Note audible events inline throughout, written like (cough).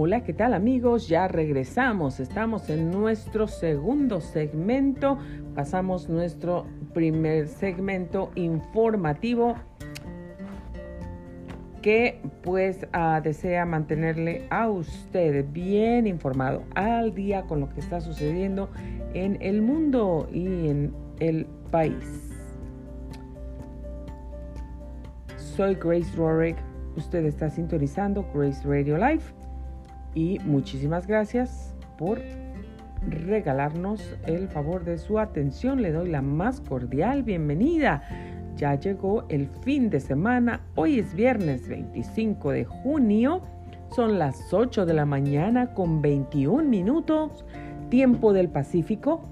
Hola, ¿qué tal amigos? Ya regresamos. Estamos en nuestro segundo segmento. Pasamos nuestro primer segmento informativo que pues uh, desea mantenerle a usted bien informado al día con lo que está sucediendo en el mundo y en el país. Soy Grace Rorick. Usted está sintonizando Grace Radio Live y muchísimas gracias por regalarnos el favor de su atención. Le doy la más cordial bienvenida. Ya llegó el fin de semana. Hoy es viernes 25 de junio. Son las 8 de la mañana con 21 minutos, tiempo del Pacífico.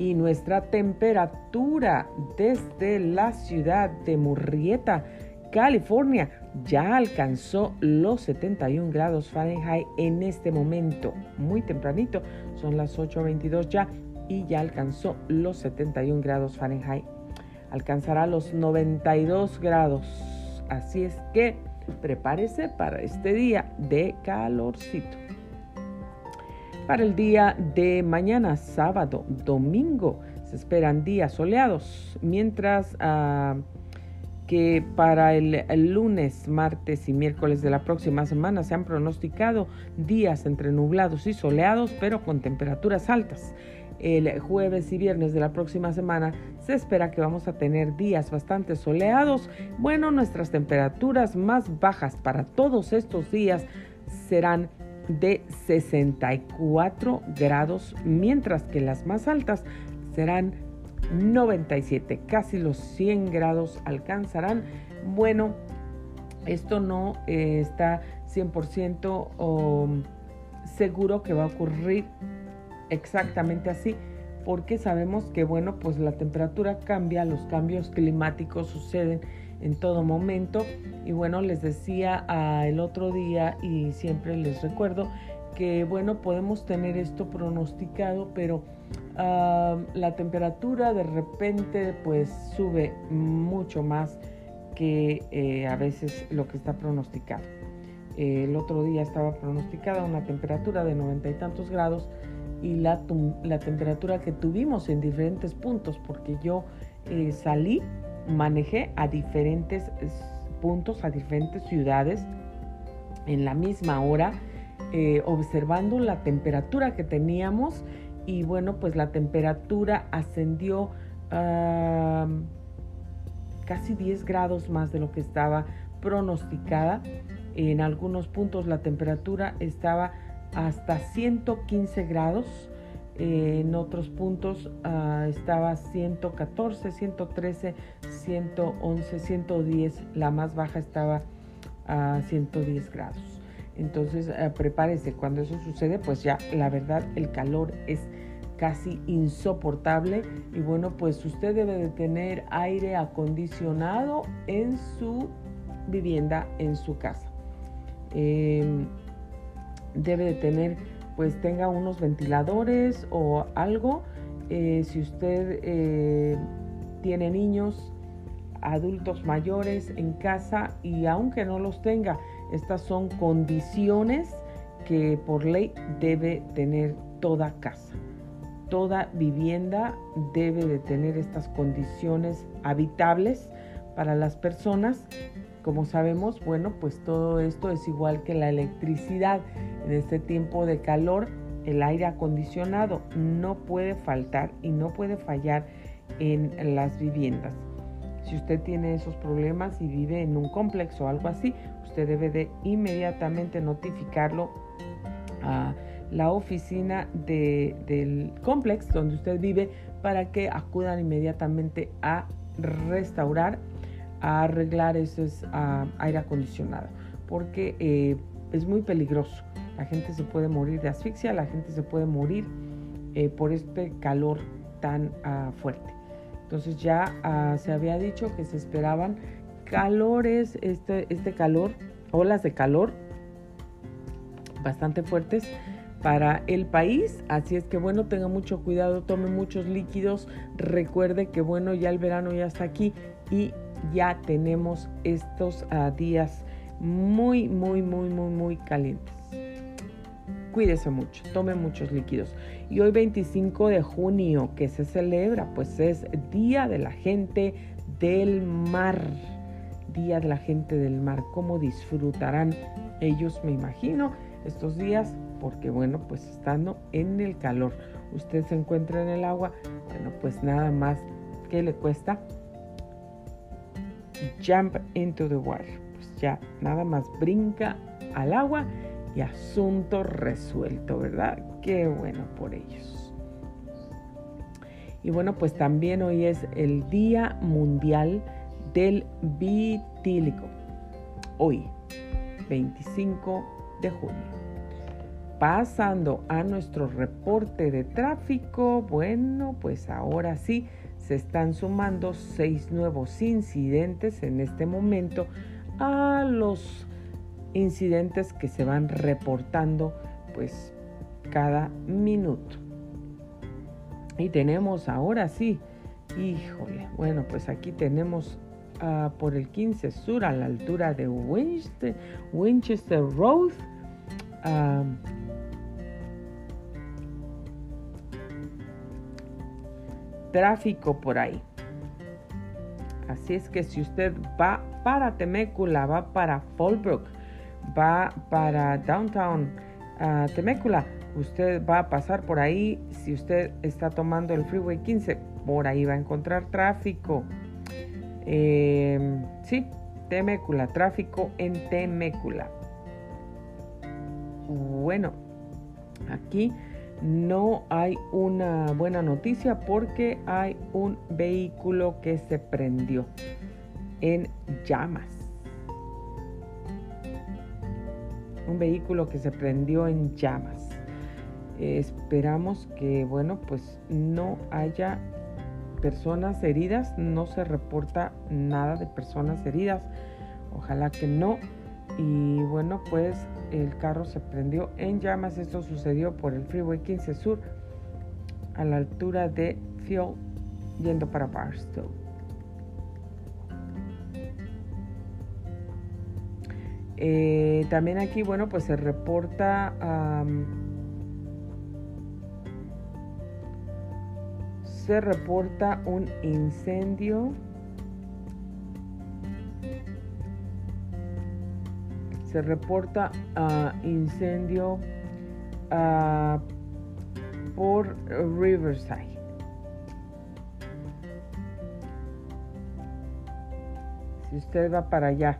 Y nuestra temperatura desde la ciudad de Murrieta, California, ya alcanzó los 71 grados Fahrenheit en este momento, muy tempranito, son las 8.22 ya y ya alcanzó los 71 grados Fahrenheit. Alcanzará los 92 grados, así es que prepárese para este día de calorcito. Para el día de mañana, sábado, domingo, se esperan días soleados, mientras... Uh, que para el, lunes, martes y miércoles de la próxima semana se han pronosticado días entre nublados y soleados, pero con temperaturas altas. El jueves y viernes de la próxima semana se espera que vamos a tener días bastante soleados. Bueno, nuestras temperaturas más bajas para todos estos días serán de 64 grados, mientras que las más altas serán 97, casi los 100 grados alcanzarán. Bueno, esto no eh, está 100% seguro que va a ocurrir exactamente así, porque sabemos que, bueno, pues la temperatura cambia, los cambios climáticos suceden en todo momento. Y bueno, les decía el otro día y siempre les recuerdo que, bueno, podemos tener esto pronosticado, pero la temperatura de repente pues sube mucho más que eh, a veces lo que está pronosticado. el otro día estaba pronosticada una temperatura de noventa y tantos grados y la, la, temperatura que tuvimos en diferentes puntos, porque yo eh, salí, manejé a diferentes puntos, a diferentes ciudades en la misma hora, eh, observando la temperatura que teníamos y bueno, pues la temperatura ascendió casi 10 grados más de lo que estaba pronosticada. En algunos puntos la temperatura estaba hasta 115 grados. en otros puntos uh, estaba 114, 113, 111, 110. La más baja estaba a 110 grados. Entonces eh, prepárese, cuando eso sucede, pues ya la verdad el calor es casi insoportable y bueno, pues usted debe de tener aire acondicionado en su vivienda, en su casa. Em, debe de tener, pues tenga unos ventiladores o algo. Eh, si usted eh, tiene niños, adultos mayores en casa y aunque no los tenga, estas son condiciones que por ley debe tener toda casa. Toda vivienda debe de tener estas condiciones habitables para las personas. Como sabemos, bueno, pues todo esto es igual que la electricidad. En este tiempo de calor, el aire acondicionado no puede faltar y no puede fallar en las viviendas. Si usted tiene esos problemas y vive en un complejo o algo así, usted debe de inmediatamente notificarlo a la oficina del complex donde usted vive para que acudan inmediatamente a restaurar, a arreglar ese aire acondicionado, porque eh, es muy peligroso. La gente se puede morir de asfixia, la gente se puede morir eh, por este calor tan ah, fuerte. Entonces ya ah, se había dicho que se esperaban calores, este, este calor, olas de calor bastante fuertes para el país. Así es que bueno, tenga mucho cuidado, tome muchos líquidos. Recuerde que bueno, ya el verano ya está aquí y ya tenemos estos ah, días muy, muy, muy, muy, muy calientes. cuídese mucho, tome muchos líquidos. Y hoy 25 de junio, que se celebra, pues es Día de la Gente del Mar. De la Gente del Mar. ¿Cómo disfrutarán ellos, me imagino, estos días? Porque bueno, pues estando en el calor, usted se encuentra en el agua, bueno, pues nada más que le cuesta jump into the water. Pues ya nada más brinca al agua y asunto resuelto, ¿verdad? Qué bueno por ellos. Y bueno, pues también hoy es el Día Mundial del Vitílico. Hoy, 25 de junio. Pasando a nuestro reporte de tráfico, bueno, pues ahora sí se están sumando seis nuevos incidentes en este momento a los incidentes que se van reportando pues cada minuto. Y tenemos ahora sí, híjole, bueno, pues aquí tenemos uh, por el 15 Sur a la altura de Winchester, Winchester Road. Um, tráfico por ahí. Así es que si usted va para Temécula, va para Fallbrook, va para Downtown uh, Temécula, usted va a pasar por ahí. Si usted está tomando el Freeway 15, por ahí va a encontrar tráfico. Eh, sí, Temécula, tráfico en Temécula. Bueno, aquí no hay una buena noticia porque hay un vehículo que se prendió en llamas. Un vehículo que se prendió en llamas. esperamos que, bueno, pues no haya personas heridas. No se reporta nada de personas heridas. Ojalá que no. Y bueno, pues el carro se prendió en llamas. Esto sucedió por el Freeway 15 Sur a la altura de Field yendo para Barstow. Eh, también aquí, bueno, pues se reporta se reporta un incendio se reporta incendio por Riverside. Si usted va para allá,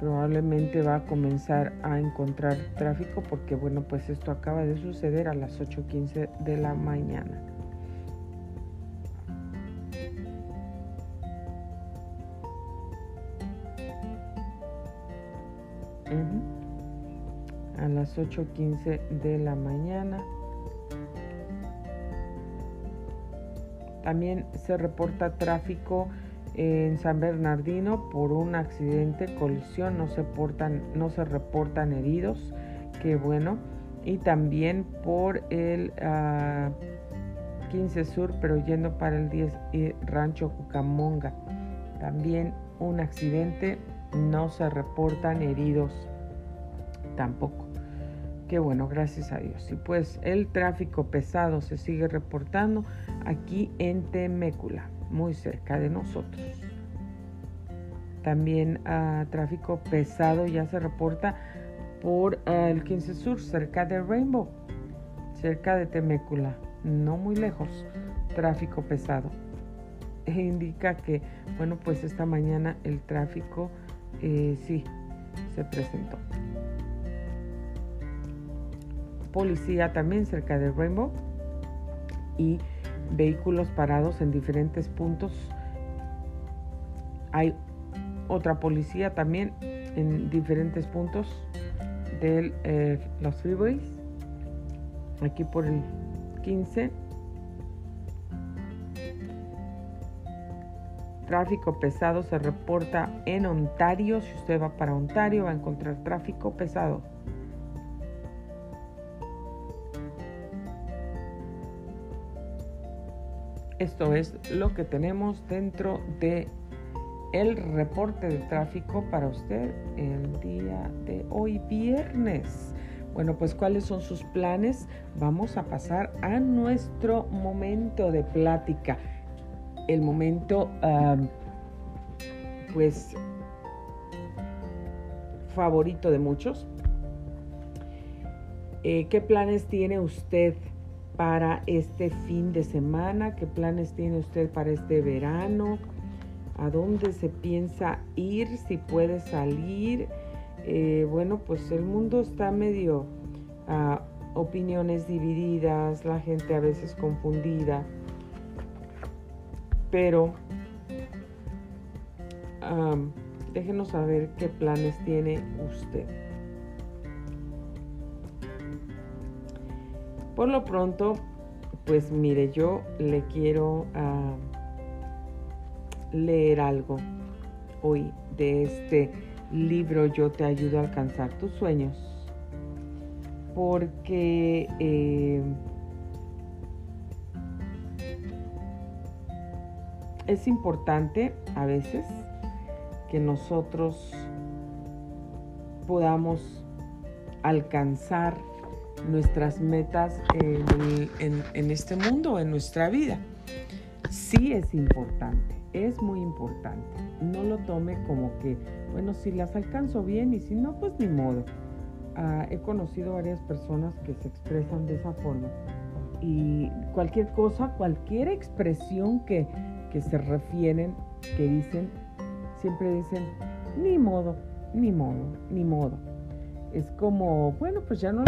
probablemente va a comenzar a encontrar tráfico porque bueno, pues esto acaba de suceder a las 8.15 de la mañana. Las 8.15 de la mañana. También se reporta tráfico en San Bernardino por un accidente, colisión, no se, portan, no se reportan heridos, qué bueno. Y también por el 15 ah, Sur, pero yendo para el 10 y Rancho Cucamonga. También un accidente, no se reportan heridos tampoco. Qué bueno, gracias a Dios. Y pues el tráfico pesado se sigue reportando aquí en Temécula, muy cerca de nosotros. También uh, tráfico pesado ya se reporta por ah, el 15 Sur, cerca de Rainbow, cerca de Temécula, no muy lejos. Tráfico pesado. E (laughs) indica que, bueno, pues esta mañana el tráfico eh, sí se presentó policía también cerca de Rainbow y vehículos parados en diferentes puntos. Hay otra policía también en diferentes puntos de eh, los freeways. Aquí por el 15. Tráfico pesado se reporta en Ontario. Si usted va para Ontario va a encontrar tráfico pesado. Esto es lo que tenemos dentro de el reporte de tráfico para usted el día de hoy viernes. Bueno, pues cuáles son sus planes. Vamos a pasar a nuestro momento de plática. El momento, pues, favorito de muchos. Eh, ¿Qué planes tiene usted para este fin de semana? ¿Qué planes tiene usted para este verano? ¿A dónde se piensa ir? Si puede salir. Eh, bueno, pues el mundo está medio a opiniones divididas, la gente a veces confundida, pero déjenos saber qué planes tiene usted. Por lo pronto, pues mire, yo le quiero leer algo hoy de este libro Yo te ayudo a alcanzar tus sueños. Porque eh, es importante a veces que nosotros podamos alcanzar nuestras metas en, en, este mundo, en nuestra vida. Sí es importante, es muy importante. No lo tome como que, bueno, si las alcanzo bien y si no, pues ni modo. Ah, he conocido varias personas que se expresan de esa forma. Y cualquier cosa, cualquier expresión que, que se refieren, que dicen, siempre dicen, ni modo, ni modo, ni modo. Es como, bueno, pues ya no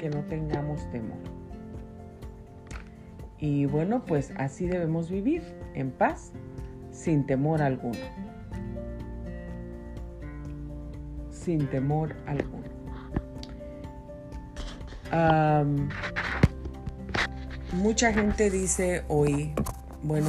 que no tengamos temor. Y bueno, pues así debemos vivir, en paz, sin temor alguno. Sin temor alguno. mucha gente dice hoy, bueno,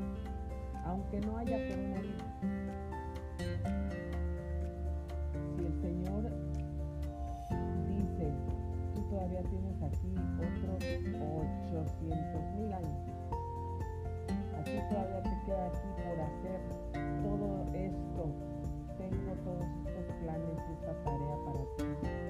haya coronavirus. Si el Señor dice, tú todavía tienes aquí otros 800 mil años, aquí todavía te queda aquí por hacer todo esto, tengo todos estos planes y esta tarea para ti,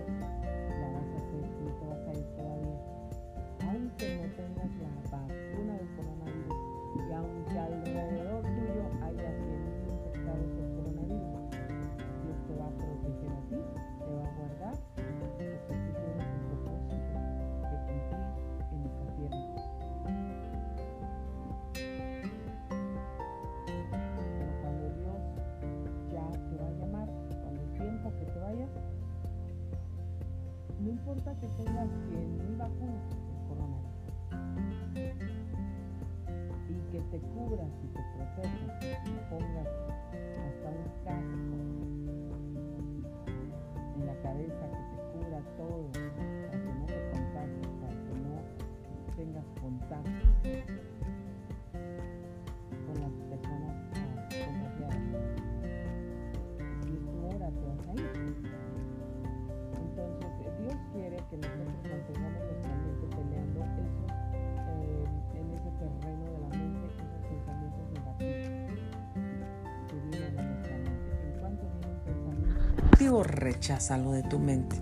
importa que 100.000 vacunas del coronavirus y que te cubras y te protejas y pongas hasta un casco en la cabeza que te cubra todo negativo, recházalo de tu mente.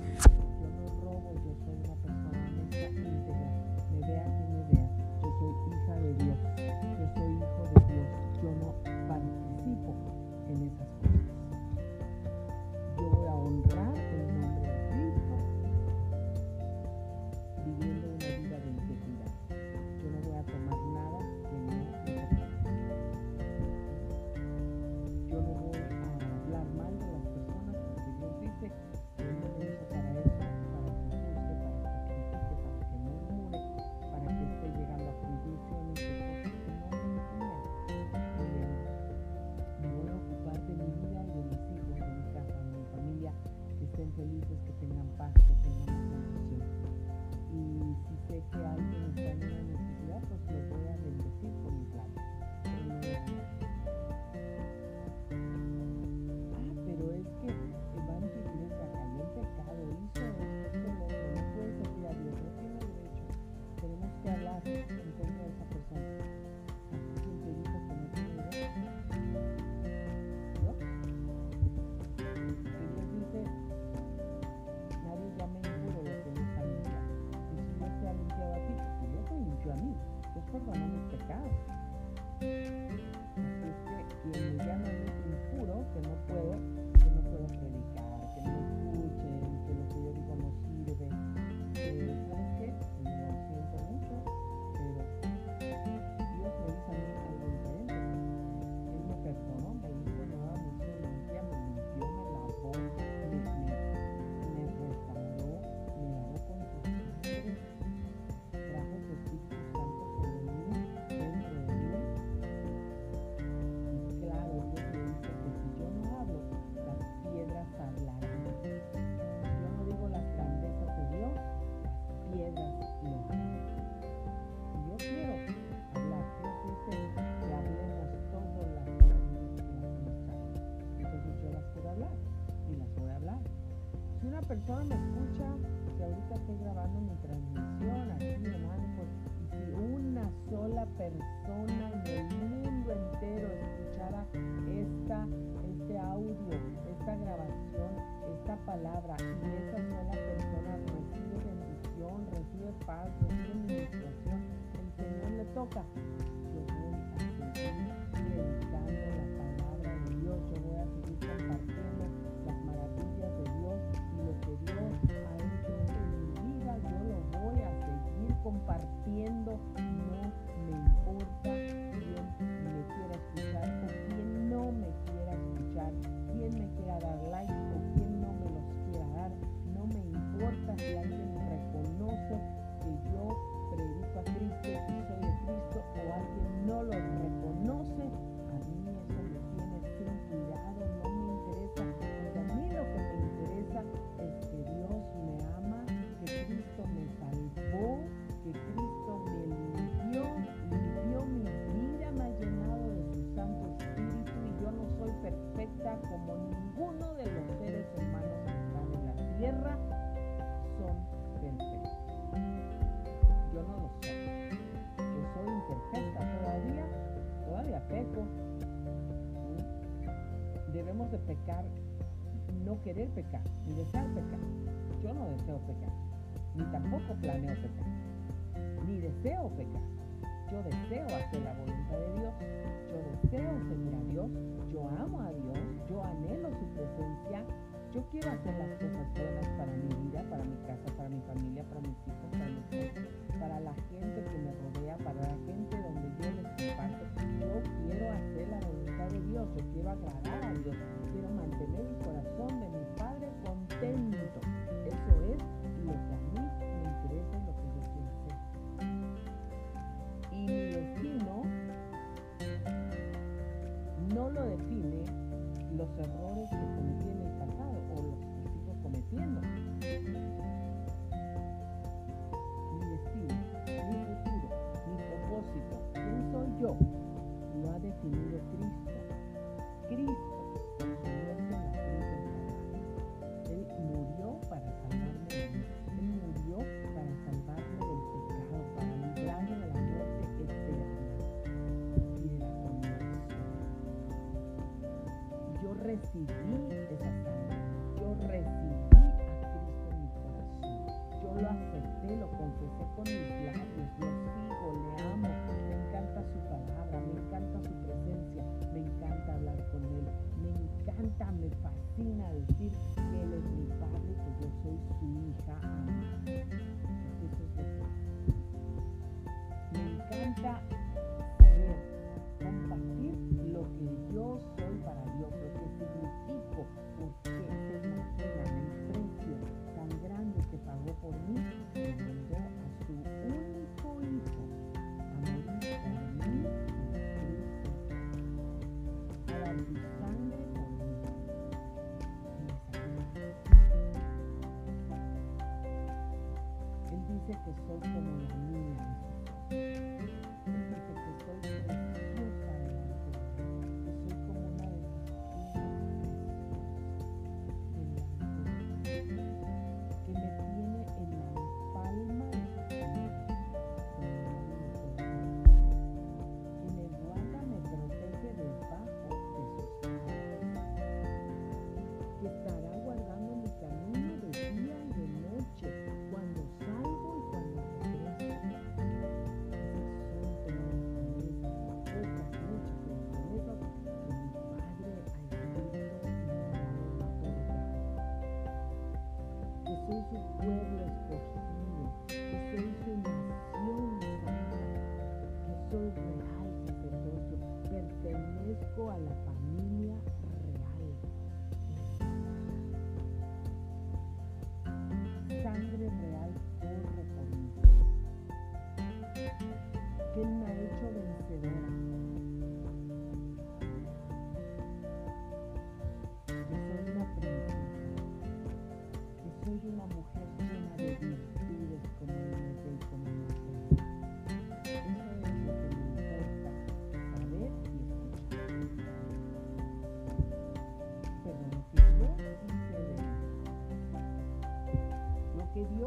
persona me escucha, que ahorita estoy grabando mi transmisión aquí en Anchor, y si una sola persona en el mundo entero escuchara esta, este audio, esta grabación, esta palabra, y esa sola persona recibe bendición, recibe paz, recibe administración, el Señor le toca. compartiendo, no me importa. ninguno de los seres humanos que están en la tierra son perfectos. Yo no lo soy. Yo soy imperfecta todavía, todavía peco. Debemos de pecar, no querer pecar, ni desear pecar. Yo no deseo pecar, ni tampoco planeo pecar, ni deseo pecar yo deseo hacer la voluntad de Dios, yo deseo seguir a Dios, yo amo a Dios, yo anhelo su presencia, yo quiero hacer las cosas buenas para mi vida, para mi casa, para mi familia, para mis hijos, para mi esposo, para la gente que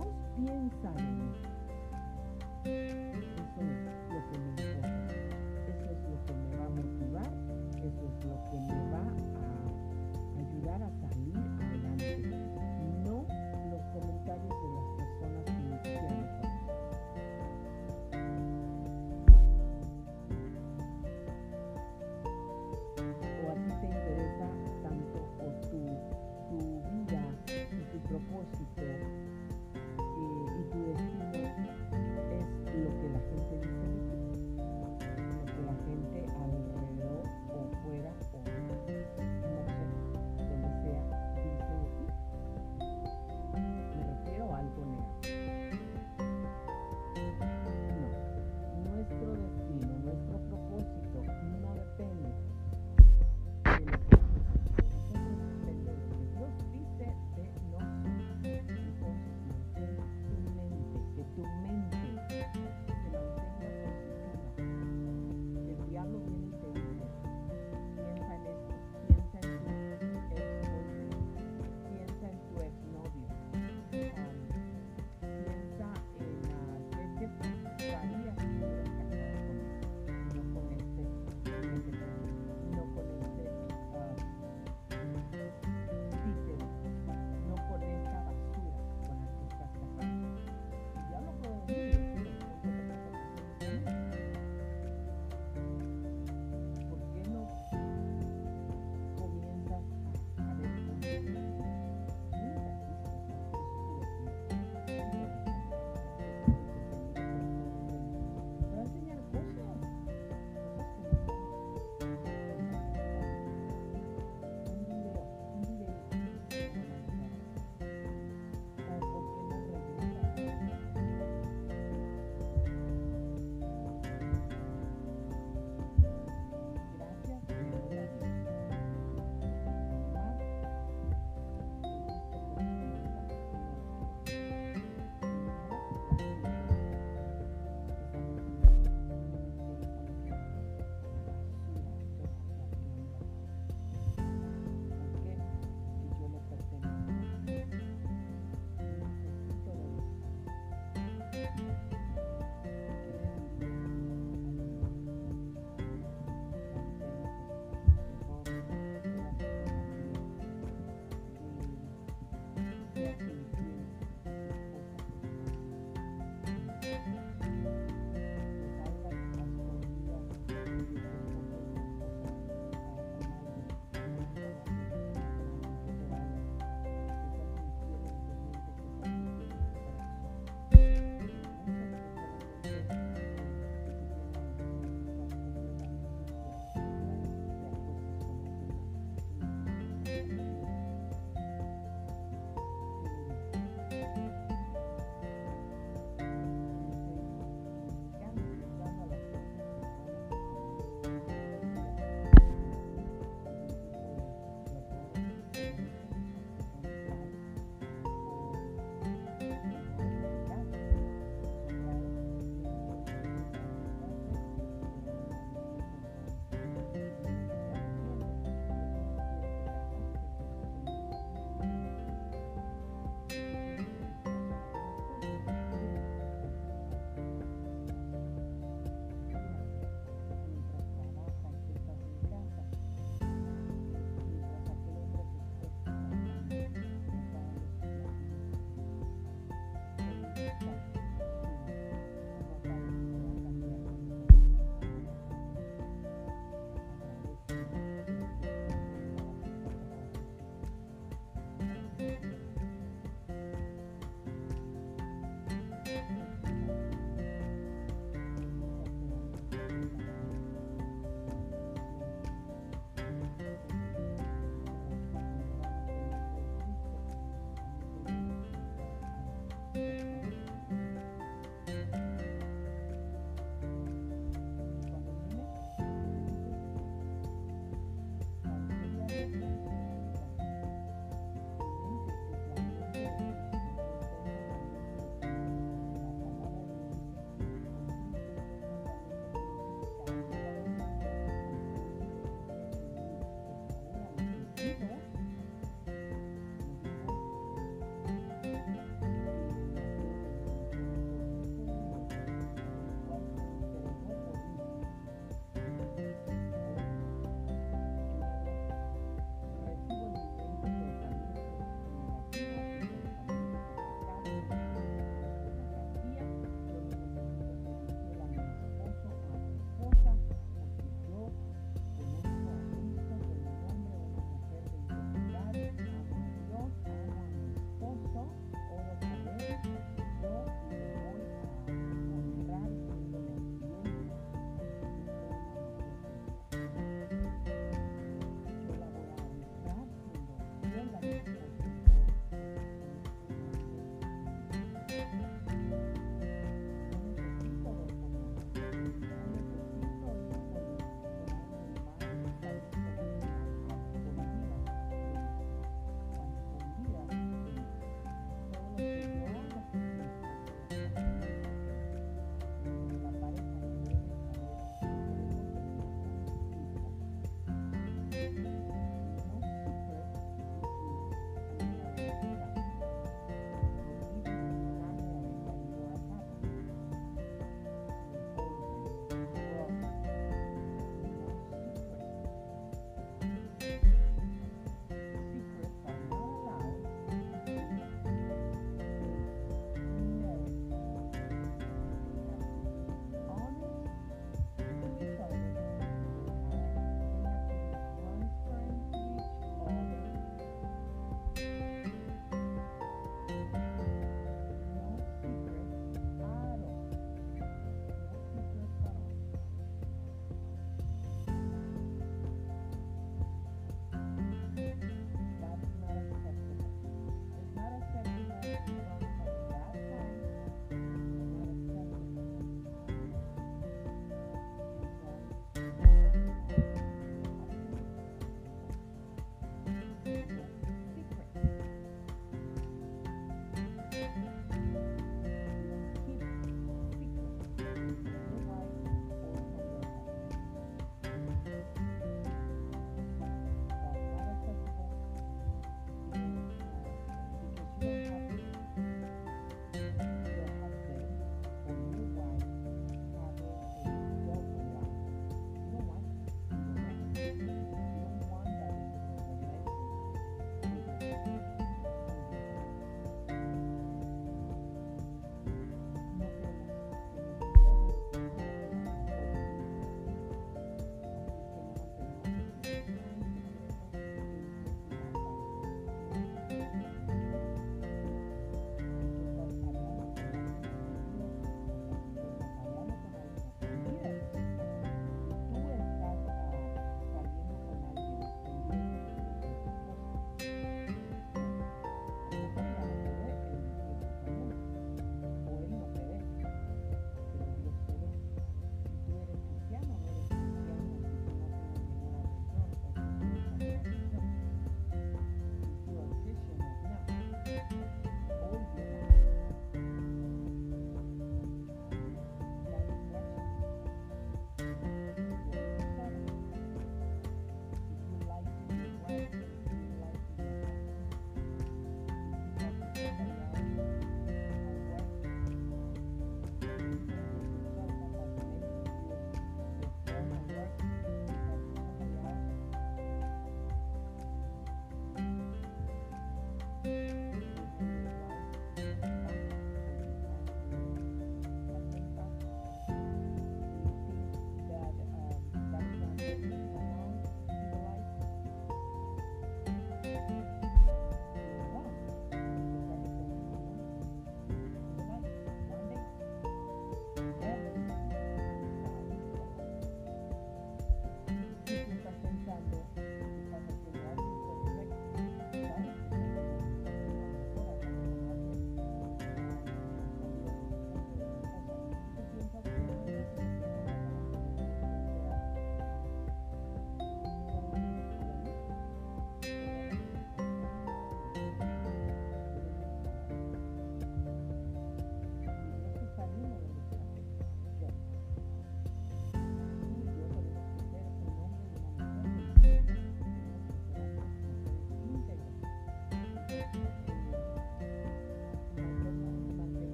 Dios piensa mí. Eso es lo que me importa. Eso es lo que me va a motivar. Eso es lo que me va a ayudar a salir adelante. No los comentarios de la